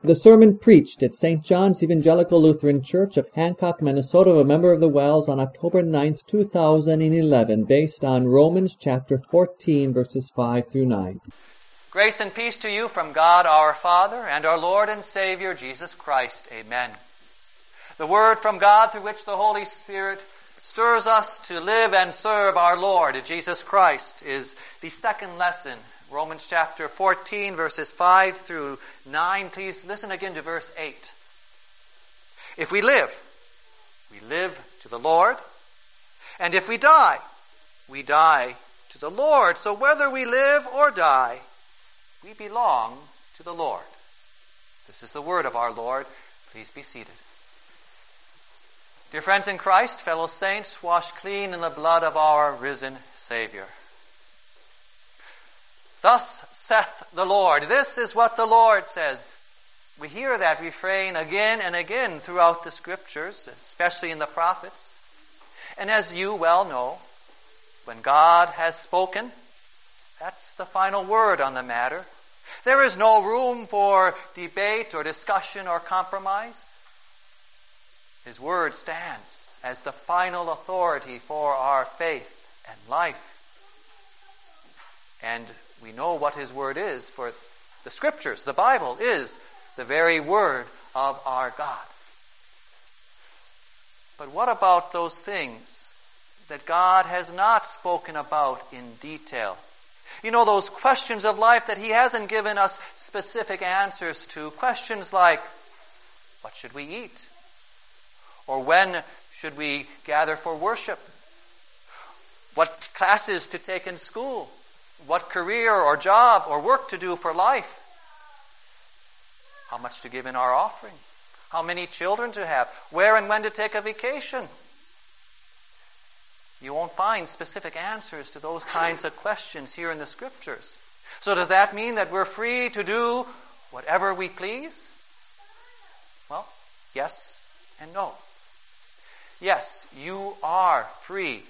The sermon preached at St. John's Evangelical Lutheran Church of Hancock, Minnesota, a member of the WELS on October 9, 2011, based on Romans chapter 14, verses 5 through 9. Grace and peace to you from God our Father and our Lord and Savior Jesus Christ. Amen. The word from God through which the Holy Spirit stirs us to live and serve our Lord Jesus Christ is the second lesson Romans chapter 14, verses 5 through 9. Please listen again to verse 8. If we live, we live to the Lord. And if we die, we die to the Lord. So whether we live or die, we belong to the Lord. This is the word of our Lord. Please be seated. Dear friends in Christ, fellow saints, washed clean in the blood of our risen Savior. Thus saith the Lord. This is what the Lord says. We hear that refrain again and again throughout the scriptures, especially in the prophets. And as you well know, when God has spoken, that's the final word on the matter. There is no room for debate or discussion or compromise. His word stands as the final authority for our faith and life. And we know what His Word is, for the Scriptures, the Bible, is the very Word of our God. But what about those things that God has not spoken about in detail? You know, those questions of life that He hasn't given us specific answers to. Questions like, what should we eat? Or when should we gather for worship? What classes to take in school? What career or job or work to do for life, how much to give in our offering, how many children to have, where and when to take a vacation. You won't find specific answers to those kinds of questions here in the scriptures. So, does that mean that we're free to do whatever we please? Well, yes and no. Yes, you are free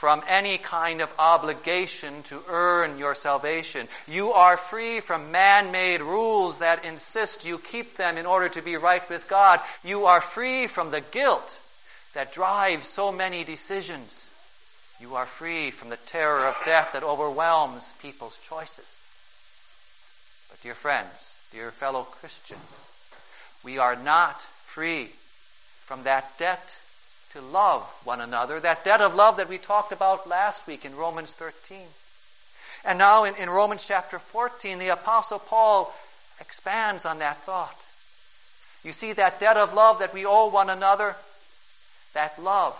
from any kind of obligation to earn your salvation. You are free from man made rules that insist you keep them in order to be right with God. You are free from the guilt that drives so many decisions. You are free from the terror of death that overwhelms people's choices. But, dear friends, dear fellow Christians, we are not free from that debt to love one another, that debt of love that we talked about last week in Romans 13. And now in, in Romans chapter 14, the Apostle Paul expands on that thought. You see, that debt of love that we owe one another, that love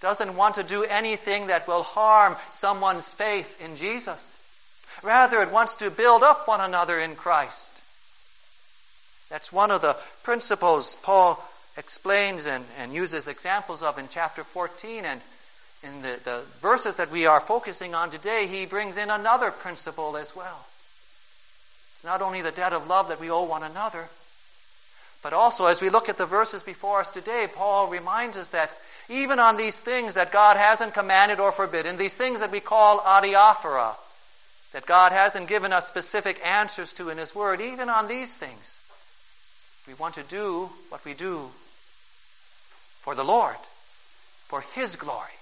doesn't want to do anything that will harm someone's faith in Jesus. Rather, it wants to build up one another in Christ. That's one of the principles Paul explains and, and uses examples of in chapter 14. And in the, the verses that we are focusing on today, he brings in another principle as well. It's not only the debt of love that we owe one another, but also as we look at the verses before us today, Paul reminds us that even on these things that God hasn't commanded or forbidden, these things that we call adiaphora, that God hasn't given us specific answers to in His Word, even on these things, we want to do what we do for the Lord, for His glory.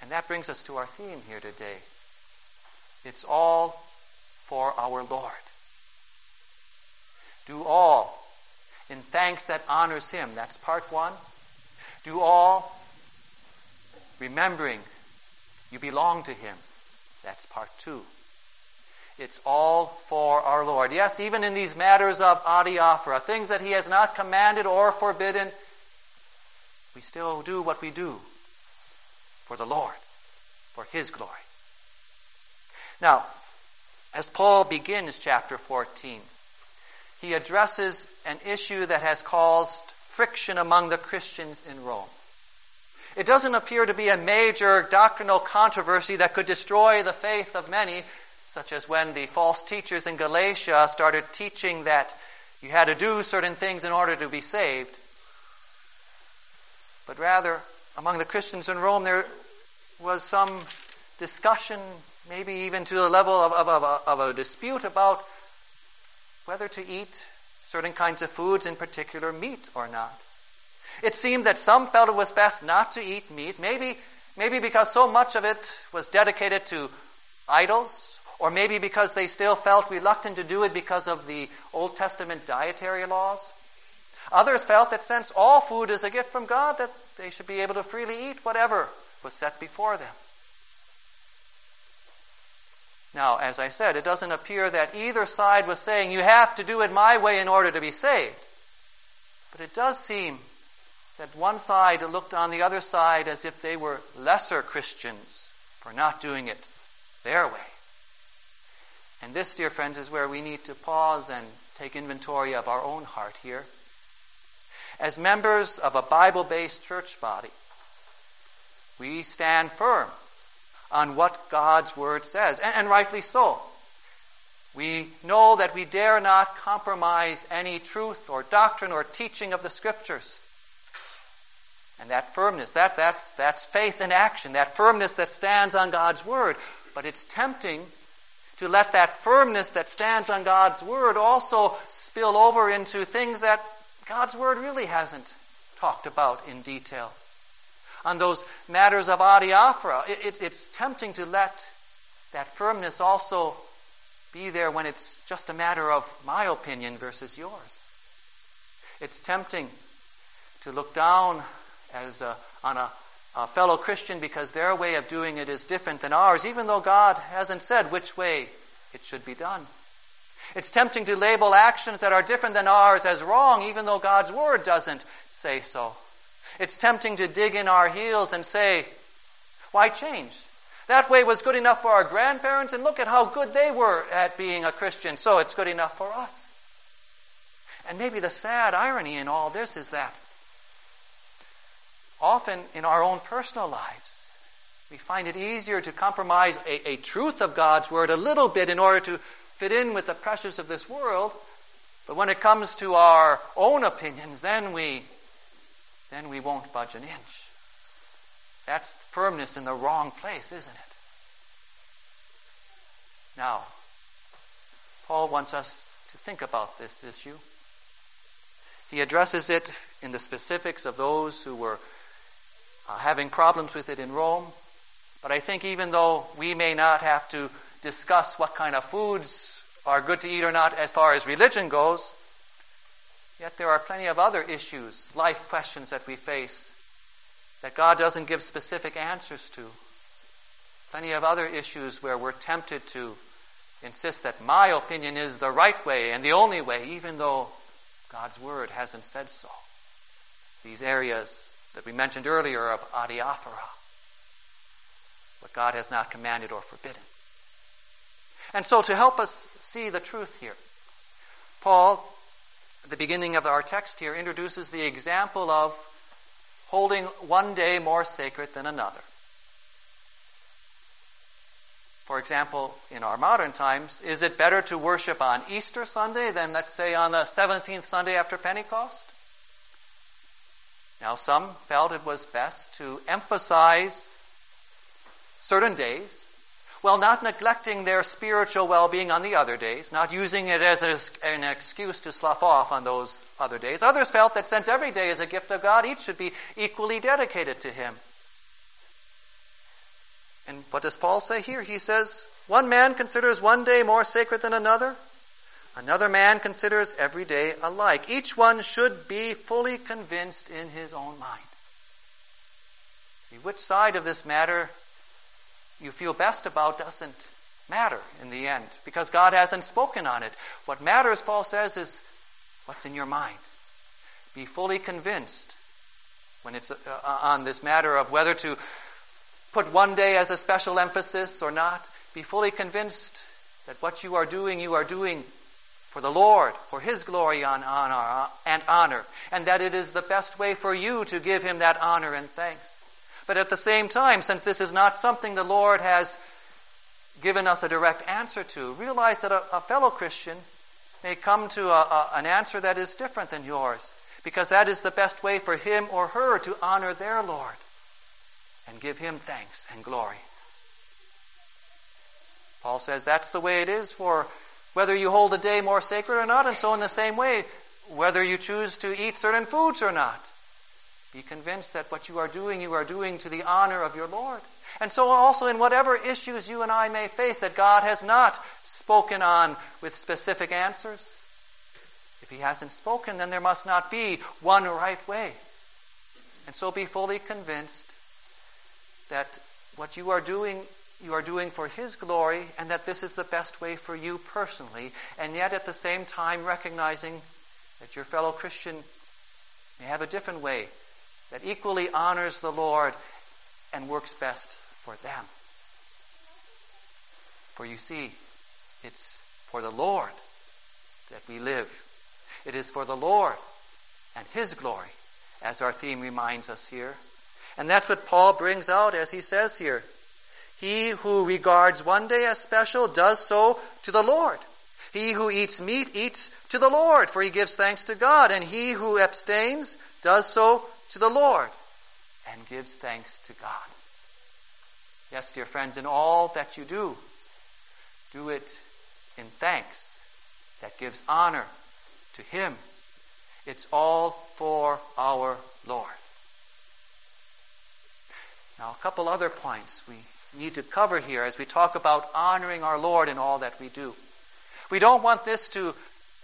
And that brings us to our theme here today. It's all for our Lord. Do all in thanks that honors Him. That's part one. Do all remembering you belong to Him. That's part two. It's all for our Lord. Yes, even in these matters of adiaphora, things that He has not commanded or forbidden, we still do what we do for the Lord, for His glory. Now, as Paul begins chapter 14, he addresses an issue that has caused friction among the Christians in Rome. It doesn't appear to be a major doctrinal controversy that could destroy the faith of many, such as when the false teachers in Galatia started teaching that you had to do certain things in order to be saved. But rather, among the Christians in Rome, there was some discussion, maybe even to the level of, of, of, a, of a dispute about whether to eat certain kinds of foods, in particular meat or not. It seemed that some felt it was best not to eat meat, maybe, maybe because so much of it was dedicated to idols, or maybe because they still felt reluctant to do it because of the Old Testament dietary laws. Others felt that since all food is a gift from God, that they should be able to freely eat whatever was set before them. Now, as I said, it doesn't appear that either side was saying, you have to do it my way in order to be saved. But it does seem that one side looked on the other side as if they were lesser Christians for not doing it their way. And this, dear friends, is where we need to pause and take inventory of our own heart here. As members of a Bible based church body, we stand firm on what God's Word says, and, and rightly so. We know that we dare not compromise any truth or doctrine or teaching of the Scriptures. And that firmness, that, that's, that's faith in action, that firmness that stands on God's Word. But it's tempting to let that firmness that stands on God's Word also spill over into things that God's Word really hasn't talked about in detail on those matters of adiaphora. It, it, it's tempting to let that firmness also be there when it's just a matter of my opinion versus yours. It's tempting to look down as a, on a, a fellow Christian because their way of doing it is different than ours, even though God hasn't said which way it should be done. It's tempting to label actions that are different than ours as wrong, even though God's Word doesn't say so. It's tempting to dig in our heels and say, why change? That way was good enough for our grandparents, and look at how good they were at being a Christian, so it's good enough for us. And maybe the sad irony in all this is that often in our own personal lives, we find it easier to compromise a, a, truth of God's Word a little bit in order to fit in with the pressures of this world. But when it comes to our own opinions, then we then we won't budge an inch. That's firmness in the wrong place, isn't it? Now, Paul wants us to think about this issue. He addresses it in the specifics of those who were uh, having problems with it in Rome. But I think even though we may not have to discuss what kind of foods are good to eat or not as far as religion goes, Yet there are plenty of other issues, life questions that we face that God doesn't give specific answers to. Plenty of other issues where we're tempted to insist that my opinion is the right way and the only way, even though God's Word hasn't said so. These areas that we mentioned earlier of adiaphora, what God has not commanded or forbidden. And so, to help us see the truth here, Paul at the beginning of our text here introduces the example of holding one day more sacred than another. For example, in our modern times, is it better to worship on Easter Sunday than, let's say, on the 17th Sunday after Pentecost? Now, some felt it was best to emphasize certain days while not neglecting their spiritual well being on the other days, not using it as an excuse to slough off on those other days. Others felt that since every day is a gift of God, each should be equally dedicated to Him. And what does Paul say here? He says, One man considers one day more sacred than another. Another man considers every day alike. Each one should be fully convinced in his own mind. See, which side of this matter you feel best about doesn't matter in the end because God hasn't spoken on it. What matters, Paul says, is what's in your mind. Be fully convinced when it's uh, uh, on this matter of whether to put one day as a special emphasis or not. Be fully convinced that what you are doing, you are doing for the Lord, for His glory and honor, and honor, and that it is the best way for you to give Him that honor and thanks. But at the same time, since this is not something the Lord has given us a direct answer to, realize that a, a fellow Christian may come to a, a, an answer that is different than yours, because that is the best way for him or her to honor their Lord and give him thanks and glory. Paul says that's the way it is for whether you hold a day more sacred or not, and so in the same way, whether you choose to eat certain foods or not. Be convinced that what you are doing, you are doing to the honor of your Lord. And so also in whatever issues you and I may face that God has not spoken on with specific answers. If he hasn't spoken, then there must not be one right way. And so be fully convinced that what you are doing, you are doing for his glory, and that this is the best way for you personally, and yet at the same time recognizing that your fellow Christian may have a different way that equally honors the Lord and works best for them. For you see, it's for the Lord that we live. It is for the Lord and His glory, as our theme reminds us here. And that's what Paul brings out as he says here. He who regards one day as special does so to the Lord. He who eats meat eats to the Lord, for he gives thanks to God. And he who abstains does so to the Lord and gives thanks to God. Yes, dear friends, in all that you do, do it in thanks that gives honor to Him. It's all for our Lord. Now, a couple other points we need to cover here as we talk about honoring our Lord in all that we do. We don't want this to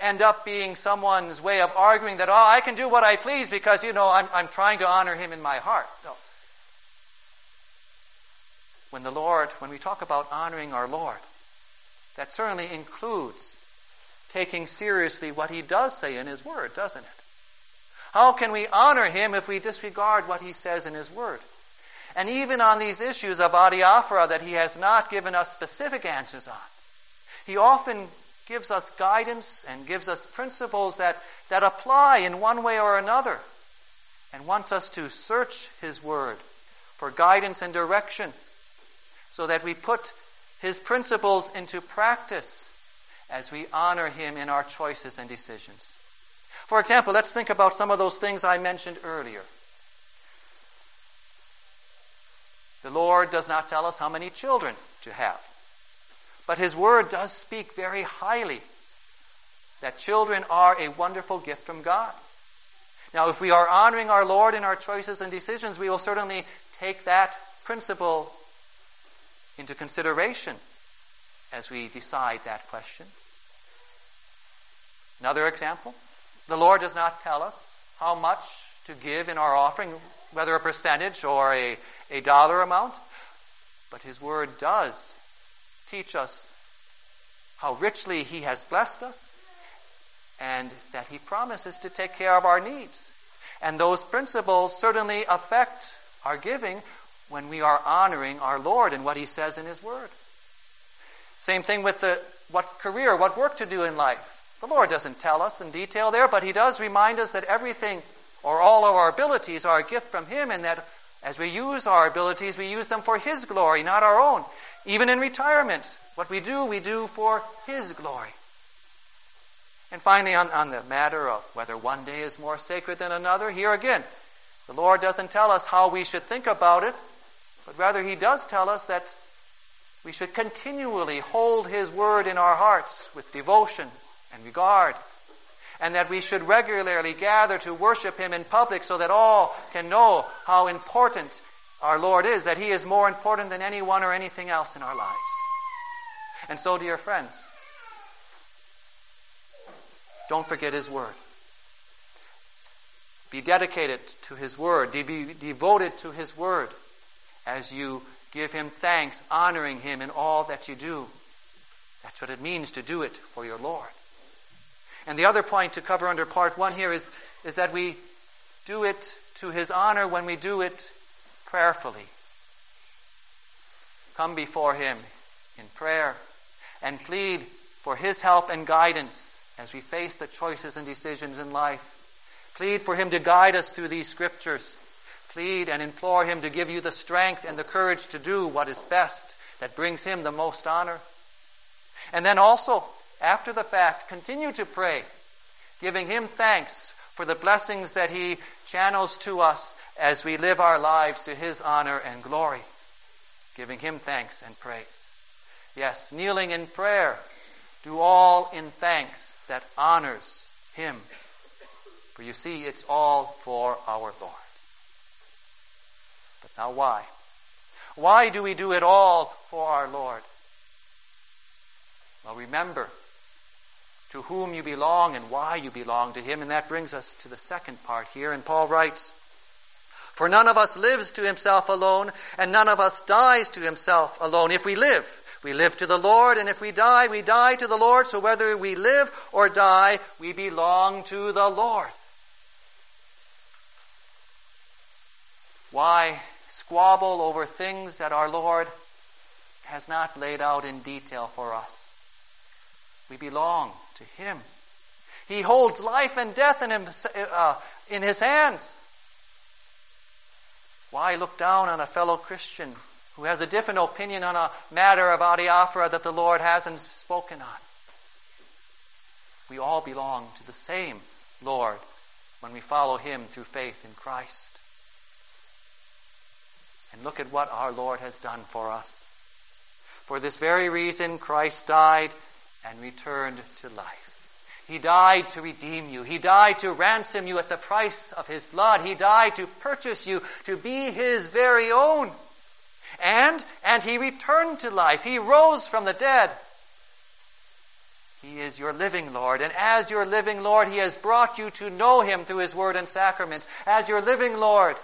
end up being someone's way of arguing that, oh, I can do what I please because, you know, I'm, I'm trying to honor him in my heart. No. When the Lord, when we talk about honoring our Lord, that certainly includes taking seriously what he does say in his word, doesn't it? How can we honor him if we disregard what he says in his word? And even on these issues of adiaphora that he has not given us specific answers on, he often gives us guidance and gives us principles that, that apply in one way or another and wants us to search His Word for guidance and direction so that we put His principles into practice as we honor Him in our choices and decisions. For example, let's think about some of those things I mentioned earlier. The Lord does not tell us how many children to have. But his word does speak very highly that children are a wonderful gift from God. Now, if we are honoring our Lord in our choices and decisions, we will certainly take that principle into consideration as we decide that question. Another example the Lord does not tell us how much to give in our offering, whether a percentage or a, a dollar amount, but His Word does teach us how richly He has blessed us and that He promises to take care of our needs. And those principles certainly affect our giving when we are honoring our Lord and what He says in His Word. Same thing with the, what career, what work to do in life. The Lord doesn't tell us in detail there, but He does remind us that everything or all of our abilities are a gift from Him, and that as we use our abilities, we use them for His glory, not our own. Even in retirement, what we do, we do for His glory. And finally, on, on the matter of whether one day is more sacred than another, here again, the Lord doesn't tell us how we should think about it, but rather He does tell us that we should continually hold His word in our hearts with devotion and regard, and that we should regularly gather to worship Him in public so that all can know how important our Lord is, that He is more important than anyone or anything else in our lives. And so, dear friends, don't forget His Word. Be dedicated to His Word, be devoted to His Word as you give Him thanks, honoring Him in all that you do. That's what it means to do it for your Lord. And the other point to cover under part one here is, is that we do it to His honor when we do it prayerfully. Come before Him in prayer and plead for His help and guidance as we face the choices and decisions in life. Plead for Him to guide us through these scriptures. Plead and implore Him to give you the strength and the courage to do what is best that brings Him the most honor. And then also, after the fact, continue to pray, giving Him thanks for the blessings that He channels to us as we live our lives to His honor and glory, giving Him thanks and praise. Yes, kneeling in prayer, Do all in thanks that honors him. For you see, it's all for our Lord. But now why? Why do we do it all for our Lord? Well, remember to whom you belong and why you belong to him. And that brings us to the second part here. And Paul writes, For none of us lives to himself alone, and none of us dies to himself alone. If we live, we live to the Lord, and if we die, we die to the Lord. So whether we live or die, we belong to the Lord. Why squabble over things that our Lord has not laid out in detail for us? We belong to Him. He holds life and death in, him, uh, in His hands. Why look down on a fellow Christian who has a different opinion on a matter of adiaphora that the Lord hasn't spoken on? We all belong to the same Lord when we follow Him through faith in Christ. And look at what our Lord has done for us. For this very reason, Christ died and returned to life. He died to redeem you. He died to ransom you at the price of his blood. He died to purchase you to be his very own. And and he returned to life. He rose from the dead. He is your living Lord. And as your living Lord, He has brought you to know Him through His Word and sacraments. As your living Lord,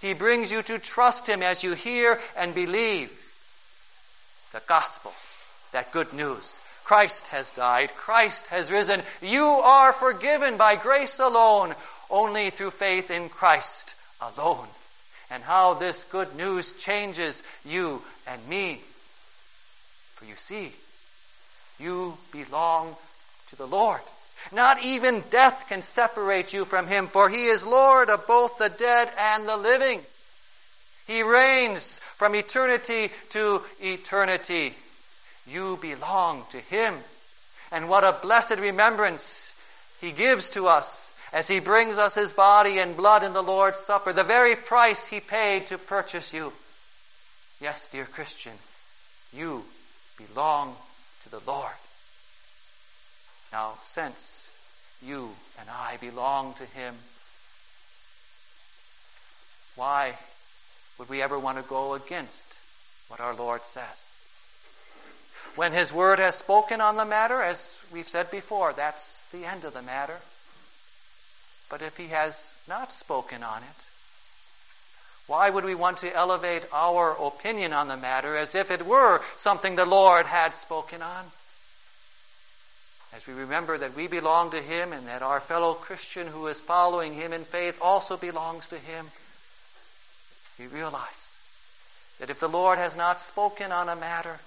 He brings you to trust Him as you hear and believe the gospel, that good news Christ has died. Christ has risen. You are forgiven by grace alone, only through faith in Christ alone. And how this good news changes you and me. For you see, you belong to the Lord. Not even death can separate you from him, for he is Lord of both the dead and the living. He reigns from eternity to eternity. You belong to Him. And what a blessed remembrance He gives to us as He brings us His body and blood in the Lord's Supper, the very price He paid to purchase you. Yes, dear Christian, you belong to the Lord. Now, since you and I belong to Him, why would we ever want to go against what our Lord says? When His Word has spoken on the matter, as we've said before, that's the end of the matter. But if He has not spoken on it, why would we want to elevate our opinion on the matter as if it were something the Lord had spoken on? As we remember that we belong to Him and that our fellow Christian who is following Him in faith also belongs to Him, we realize that if the Lord has not spoken on a matter,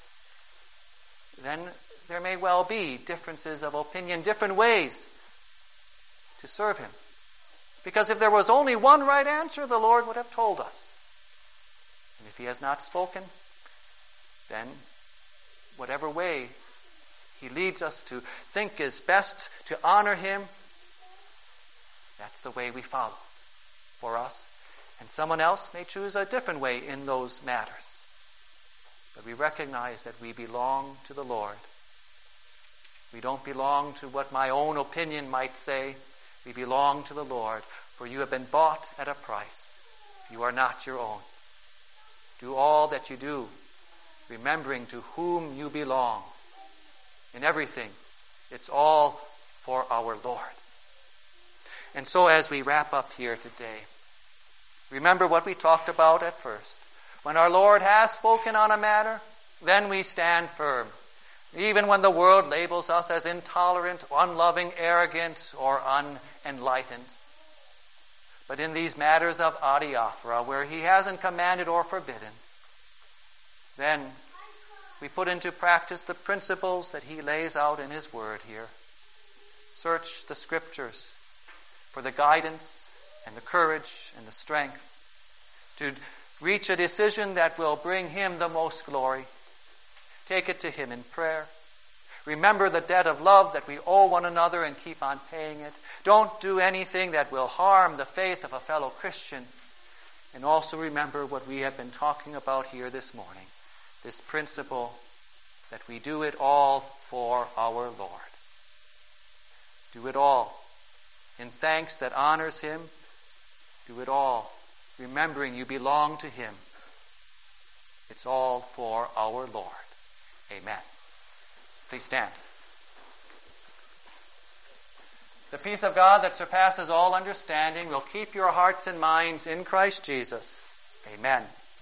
then there may well be differences of opinion, different ways to serve Him. Because if there was only one right answer, the Lord would have told us. And if He has not spoken, then whatever way He leads us to think is best to honor Him, that's the way we follow for us. And someone else may choose a different way in those matters. But we recognize that we belong to the Lord. We don't belong to what my own opinion might say. We belong to the Lord, for you have been bought at a price. You are not your own. Do all that you do, remembering to whom you belong. In everything, it's all for our Lord. And so, as we wrap up here today, remember what we talked about at first. When our Lord has spoken on a matter, then we stand firm. Even when the world labels us as intolerant, unloving, arrogant, or unenlightened. But in these matters of adiaphora, where he hasn't commanded or forbidden, then we put into practice the principles that he lays out in his word here. Search the scriptures for the guidance and the courage and the strength to Reach a decision that will bring Him the most glory. Take it to Him in prayer. Remember the debt of love that we owe one another and keep on paying it. Don't do anything that will harm the faith of a fellow Christian. And also remember what we have been talking about here this morning this principle that we do it all for our Lord. Do it all in thanks that honors Him. Do it all remembering you belong to Him. It's all for our Lord. Amen. Please stand. The peace of God that surpasses all understanding will keep your hearts and minds in Christ Jesus. Amen.